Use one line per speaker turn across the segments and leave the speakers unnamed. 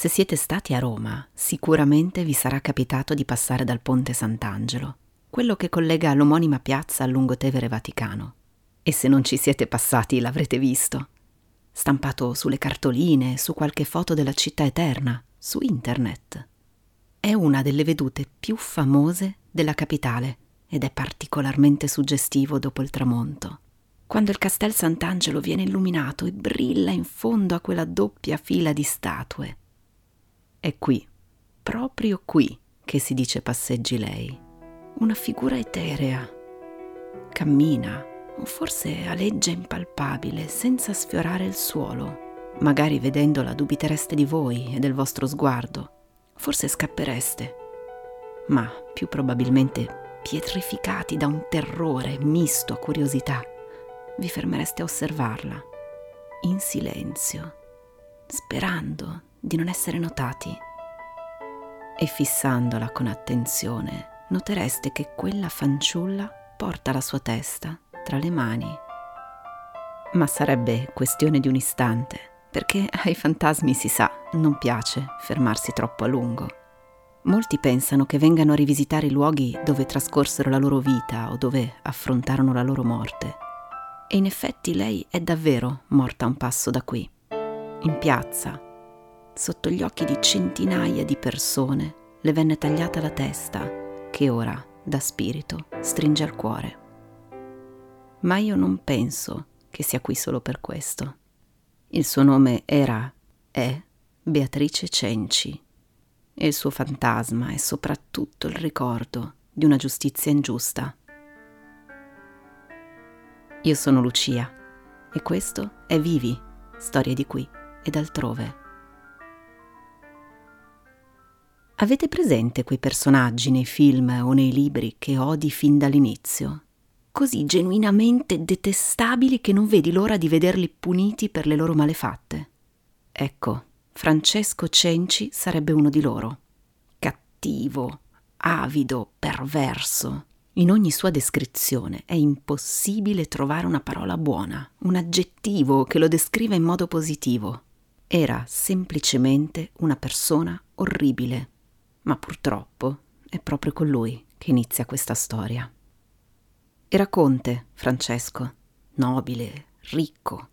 Se siete stati a Roma, sicuramente vi sarà capitato di passare dal ponte Sant'Angelo, quello che collega l'omonima piazza al Lungotevere Vaticano. E se non ci siete passati l'avrete visto. Stampato sulle cartoline, su qualche foto della città eterna, su internet. È una delle vedute più famose della capitale ed è particolarmente suggestivo dopo il tramonto. Quando il Castel Sant'Angelo viene illuminato e brilla in fondo a quella doppia fila di statue è qui, proprio qui, che si dice passeggi lei. Una figura eterea. Cammina, o forse aleggia impalpabile, senza sfiorare il suolo. Magari vedendola dubitereste di voi e del vostro sguardo. Forse scappereste. Ma più probabilmente pietrificati da un terrore misto a curiosità, vi fermereste a osservarla, in silenzio, sperando di non essere notati. E fissandola con attenzione, notereste che quella fanciulla porta la sua testa tra le mani. Ma sarebbe questione di un istante, perché ai fantasmi si sa, non piace fermarsi troppo a lungo. Molti pensano che vengano a rivisitare i luoghi dove trascorsero la loro vita o dove affrontarono la loro morte. E in effetti lei è davvero morta a un passo da qui, in piazza, sotto gli occhi di centinaia di persone, le venne tagliata la testa, che ora, da spirito, stringe al cuore. Ma io non penso che sia qui solo per questo. Il suo nome era, è, Beatrice Cenci, e il suo fantasma è soprattutto il ricordo di una giustizia ingiusta. Io sono Lucia e questo è Vivi, storia di qui ed altrove. Avete presente quei personaggi nei film o nei libri che odi fin dall'inizio? Così genuinamente detestabili che non vedi l'ora di vederli puniti per le loro malefatte? Ecco, Francesco Cenci sarebbe uno di loro. Cattivo, avido, perverso. In ogni sua descrizione è impossibile trovare una parola buona, un aggettivo che lo descriva in modo positivo. Era semplicemente una persona orribile ma purtroppo è proprio con lui che inizia questa storia. Era conte, Francesco, nobile, ricco,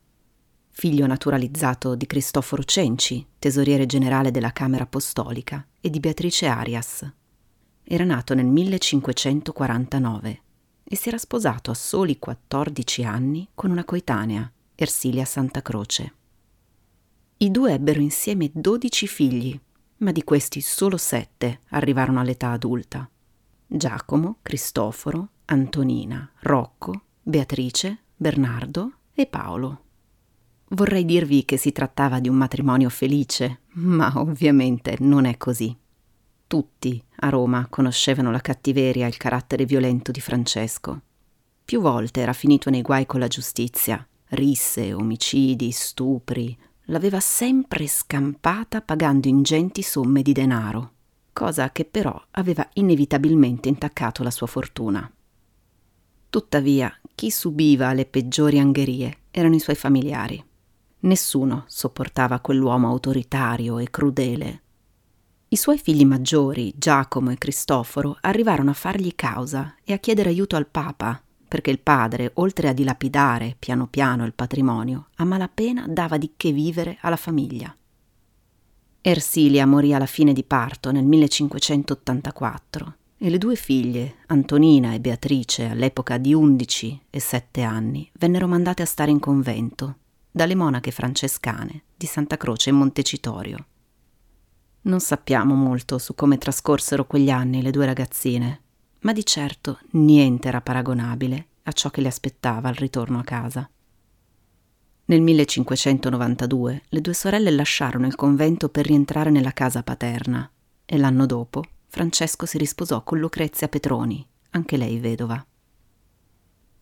figlio naturalizzato di Cristoforo Cenci, tesoriere generale della Camera Apostolica, e di Beatrice Arias. Era nato nel 1549 e si era sposato a soli 14 anni con una coetanea, Ersilia Santa Croce. I due ebbero insieme 12 figli, ma di questi solo sette arrivarono all'età adulta. Giacomo, Cristoforo, Antonina, Rocco, Beatrice, Bernardo e Paolo. Vorrei dirvi che si trattava di un matrimonio felice, ma ovviamente non è così. Tutti a Roma conoscevano la cattiveria e il carattere violento di Francesco. Più volte era finito nei guai con la giustizia, risse, omicidi, stupri, l'aveva sempre scampata pagando ingenti somme di denaro, cosa che però aveva inevitabilmente intaccato la sua fortuna. Tuttavia, chi subiva le peggiori angherie erano i suoi familiari. Nessuno sopportava quell'uomo autoritario e crudele. I suoi figli maggiori, Giacomo e Cristoforo, arrivarono a fargli causa e a chiedere aiuto al Papa perché il padre, oltre a dilapidare piano piano il patrimonio, a malapena dava di che vivere alla famiglia. Ersilia morì alla fine di parto nel 1584 e le due figlie, Antonina e Beatrice, all'epoca di 11 e 7 anni, vennero mandate a stare in convento dalle monache francescane di Santa Croce in Montecitorio. Non sappiamo molto su come trascorsero quegli anni le due ragazzine, ma di certo niente era paragonabile a ciò che le aspettava al ritorno a casa. Nel 1592 le due sorelle lasciarono il convento per rientrare nella casa paterna e l'anno dopo Francesco si risposò con Lucrezia Petroni, anche lei vedova.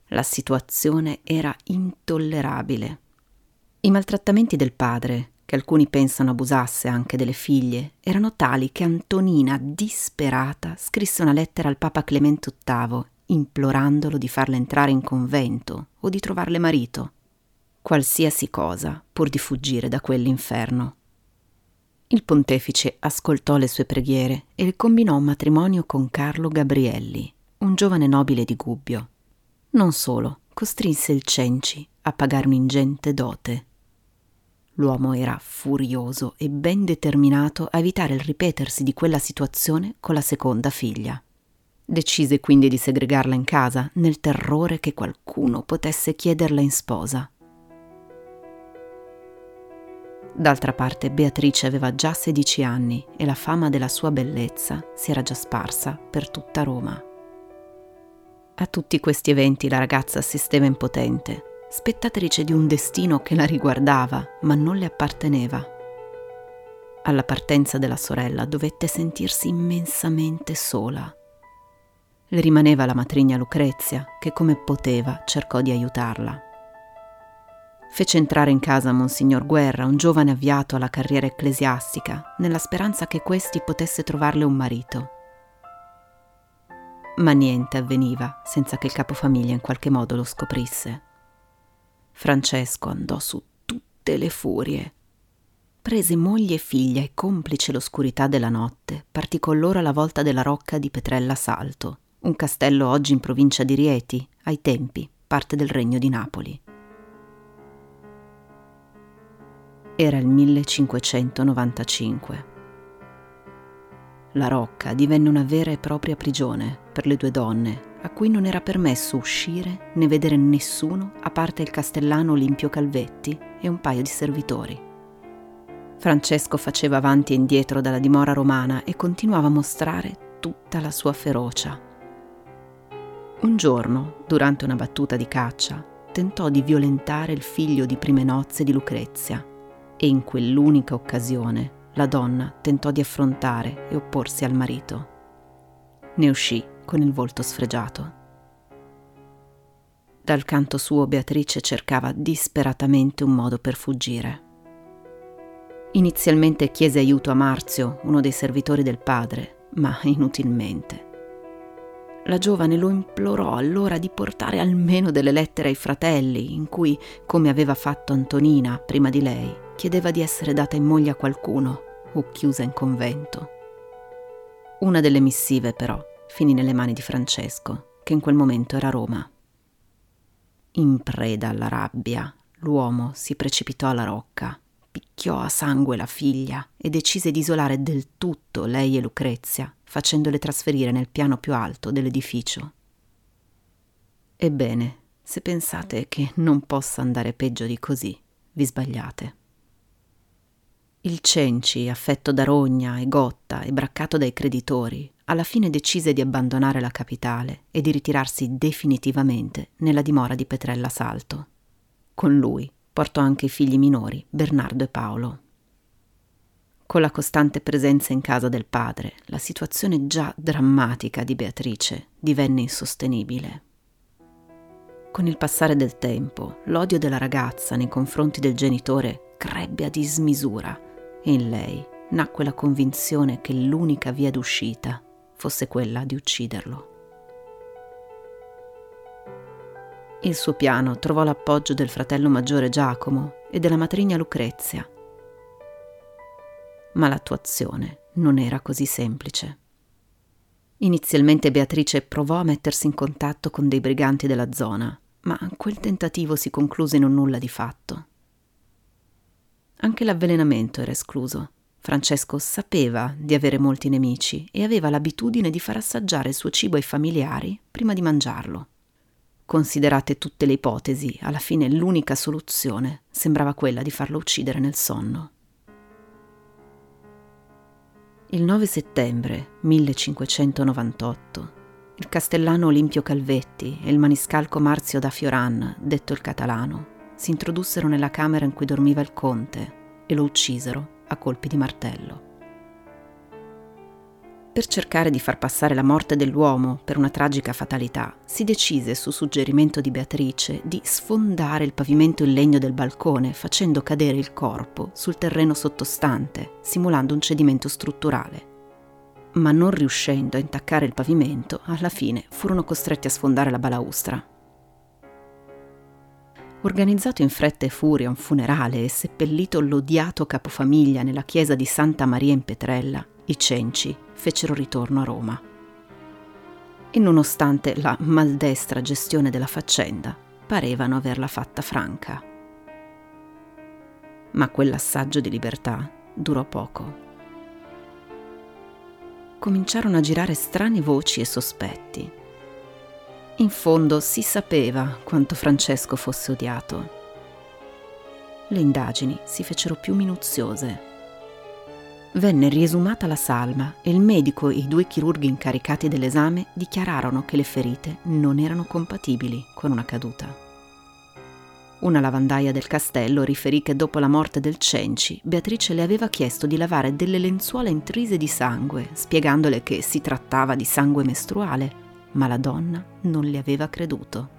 La situazione era intollerabile. I maltrattamenti del padre, che alcuni pensano abusasse anche delle figlie, erano tali che Antonina, disperata, scrisse una lettera al Papa Clemente VIII, implorandolo di farle entrare in convento o di trovarle marito. Qualsiasi cosa pur di fuggire da quell'inferno. Il pontefice ascoltò le sue preghiere e combinò un matrimonio con Carlo Gabrielli, un giovane nobile di Gubbio. Non solo, costrinse il Cenci a pagare un'ingente dote. L'uomo era furioso e ben determinato a evitare il ripetersi di quella situazione con la seconda figlia. Decise quindi di segregarla in casa nel terrore che qualcuno potesse chiederla in sposa. D'altra parte Beatrice aveva già 16 anni e la fama della sua bellezza si era già sparsa per tutta Roma. A tutti questi eventi la ragazza assisteva impotente, spettatrice di un destino che la riguardava, ma non le apparteneva. Alla partenza della sorella dovette sentirsi immensamente sola. Le rimaneva la matrigna Lucrezia, che come poteva cercò di aiutarla. Fece entrare in casa Monsignor Guerra, un giovane avviato alla carriera ecclesiastica, nella speranza che questi potesse trovarle un marito. Ma niente avveniva senza che il capofamiglia in qualche modo lo scoprisse. Francesco andò su tutte le furie. Prese moglie e figlia e complice l'oscurità della notte, partì con loro alla volta della rocca di Petrella Salto, un castello oggi in provincia di Rieti, ai tempi parte del regno di Napoli. Era il 1595. La rocca divenne una vera e propria prigione per le due donne a cui non era permesso uscire né vedere nessuno a parte il castellano Olimpio Calvetti e un paio di servitori. Francesco faceva avanti e indietro dalla dimora romana e continuava a mostrare tutta la sua ferocia. Un giorno, durante una battuta di caccia, tentò di violentare il figlio di prime nozze di Lucrezia e in quell'unica occasione la donna tentò di affrontare e opporsi al marito. Ne uscì con il volto sfregiato. Dal canto suo Beatrice cercava disperatamente un modo per fuggire. Inizialmente chiese aiuto a Marzio, uno dei servitori del padre, ma inutilmente. La giovane lo implorò allora di portare almeno delle lettere ai fratelli, in cui, come aveva fatto Antonina prima di lei, chiedeva di essere data in moglie a qualcuno o chiusa in convento. Una delle missive, però, finì nelle mani di Francesco, che in quel momento era a Roma. In preda alla rabbia, l'uomo si precipitò alla rocca, picchiò a sangue la figlia e decise di isolare del tutto lei e Lucrezia, facendole trasferire nel piano più alto dell'edificio. Ebbene, se pensate che non possa andare peggio di così, vi sbagliate. Il Cenci, affetto da rogna e gotta e braccato dai creditori, alla fine decise di abbandonare la capitale e di ritirarsi definitivamente nella dimora di Petrella Salto. Con lui portò anche i figli minori, Bernardo e Paolo. Con la costante presenza in casa del padre, la situazione già drammatica di Beatrice divenne insostenibile. Con il passare del tempo, l'odio della ragazza nei confronti del genitore crebbe a dismisura in lei nacque la convinzione che l'unica via d'uscita fosse quella di ucciderlo. Il suo piano trovò l'appoggio del fratello maggiore Giacomo e della matrigna Lucrezia. Ma l'attuazione non era così semplice. Inizialmente Beatrice provò a mettersi in contatto con dei briganti della zona, ma quel tentativo si concluse in un nulla di fatto. Anche l'avvelenamento era escluso, Francesco sapeva di avere molti nemici e aveva l'abitudine di far assaggiare il suo cibo ai familiari prima di mangiarlo. Considerate tutte le ipotesi, alla fine l'unica soluzione sembrava quella di farlo uccidere nel sonno. Il 9 settembre 1598 il castellano Olimpio Calvetti e il maniscalco Marzio da Fioran, detto il catalano, si introdussero nella camera in cui dormiva il conte e lo uccisero a colpi di martello. Per cercare di far passare la morte dell'uomo per una tragica fatalità, si decise, su suggerimento di Beatrice, di sfondare il pavimento in legno del balcone facendo cadere il corpo sul terreno sottostante, simulando un cedimento strutturale. Ma non riuscendo a intaccare il pavimento, alla fine furono costretti a sfondare la balaustra Organizzato in fretta e furia un funerale e seppellito l'odiato capofamiglia nella chiesa di Santa Maria in Petrella, i Cenci fecero ritorno a Roma. E nonostante la maldestra gestione della faccenda, parevano averla fatta franca. Ma quell'assaggio di libertà durò poco. Cominciarono a girare strane voci e sospetti in fondo si sapeva quanto Francesco fosse odiato. Le indagini si fecero più minuziose. Venne riesumata la salma e il medico e i due chirurghi incaricati dell'esame dichiararono che le ferite non erano compatibili con una caduta. Una lavandaia del castello riferì che dopo la morte del Cenci, Beatrice le aveva chiesto di lavare delle lenzuola intrise di sangue, spiegandole che si trattava di sangue mestruale ma la donna non le aveva creduto.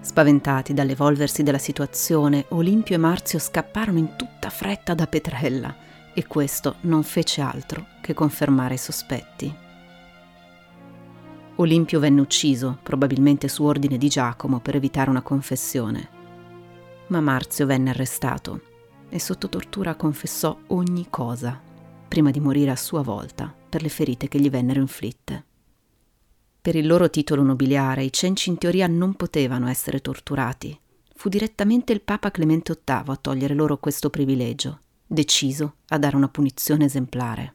Spaventati dall'evolversi della situazione, Olimpio e Marzio scapparono in tutta fretta da Petrella e questo non fece altro che confermare i sospetti. Olimpio venne ucciso, probabilmente su ordine di Giacomo per evitare una confessione. Ma Marzio venne arrestato e sotto tortura confessò ogni cosa, prima di morire a sua volta per le ferite che gli vennero inflitte. Per il loro titolo nobiliare i cenci in teoria non potevano essere torturati. Fu direttamente il Papa Clemente VIII a togliere loro questo privilegio, deciso a dare una punizione esemplare.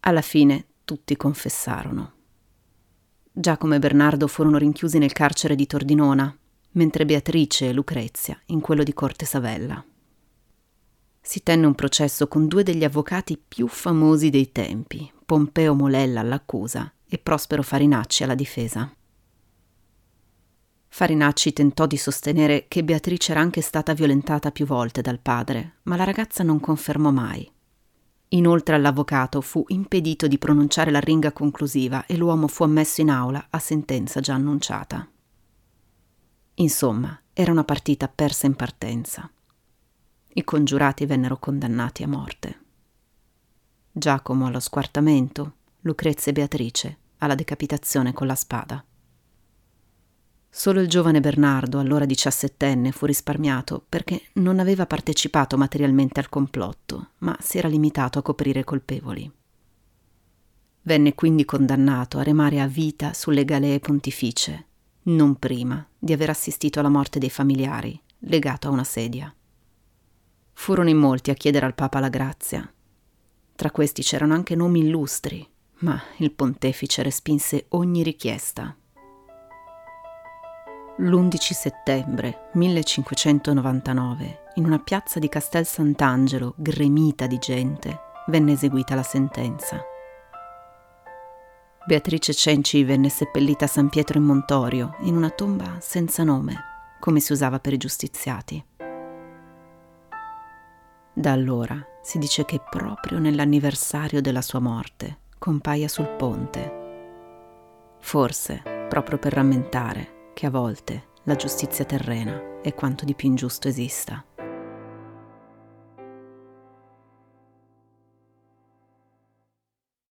Alla fine tutti confessarono. Giacomo e Bernardo furono rinchiusi nel carcere di Tordinona, mentre Beatrice e Lucrezia in quello di Corte Savella. Si tenne un processo con due degli avvocati più famosi dei tempi, Pompeo Molella all'accusa e Prospero Farinacci alla difesa. Farinacci tentò di sostenere che Beatrice era anche stata violentata più volte dal padre, ma la ragazza non confermò mai. Inoltre all'avvocato fu impedito di pronunciare la ringa conclusiva e l'uomo fu ammesso in aula a sentenza già annunciata. Insomma, era una partita persa in partenza. I congiurati vennero condannati a morte. Giacomo allo squartamento, Lucrezia e Beatrice alla decapitazione con la spada. Solo il giovane Bernardo, allora diciassettenne, fu risparmiato perché non aveva partecipato materialmente al complotto, ma si era limitato a coprire colpevoli. Venne quindi condannato a remare a vita sulle galee pontificie, non prima di aver assistito alla morte dei familiari, legato a una sedia. Furono in molti a chiedere al Papa la grazia. Tra questi c'erano anche nomi illustri, ma il pontefice respinse ogni richiesta. L'11 settembre 1599, in una piazza di Castel Sant'Angelo gremita di gente, venne eseguita la sentenza. Beatrice Cenci venne seppellita a San Pietro in Montorio, in una tomba senza nome, come si usava per i giustiziati. Da allora si dice che proprio nell'anniversario della sua morte compaia sul ponte. Forse proprio per rammentare che a volte la giustizia terrena è quanto di più ingiusto esista.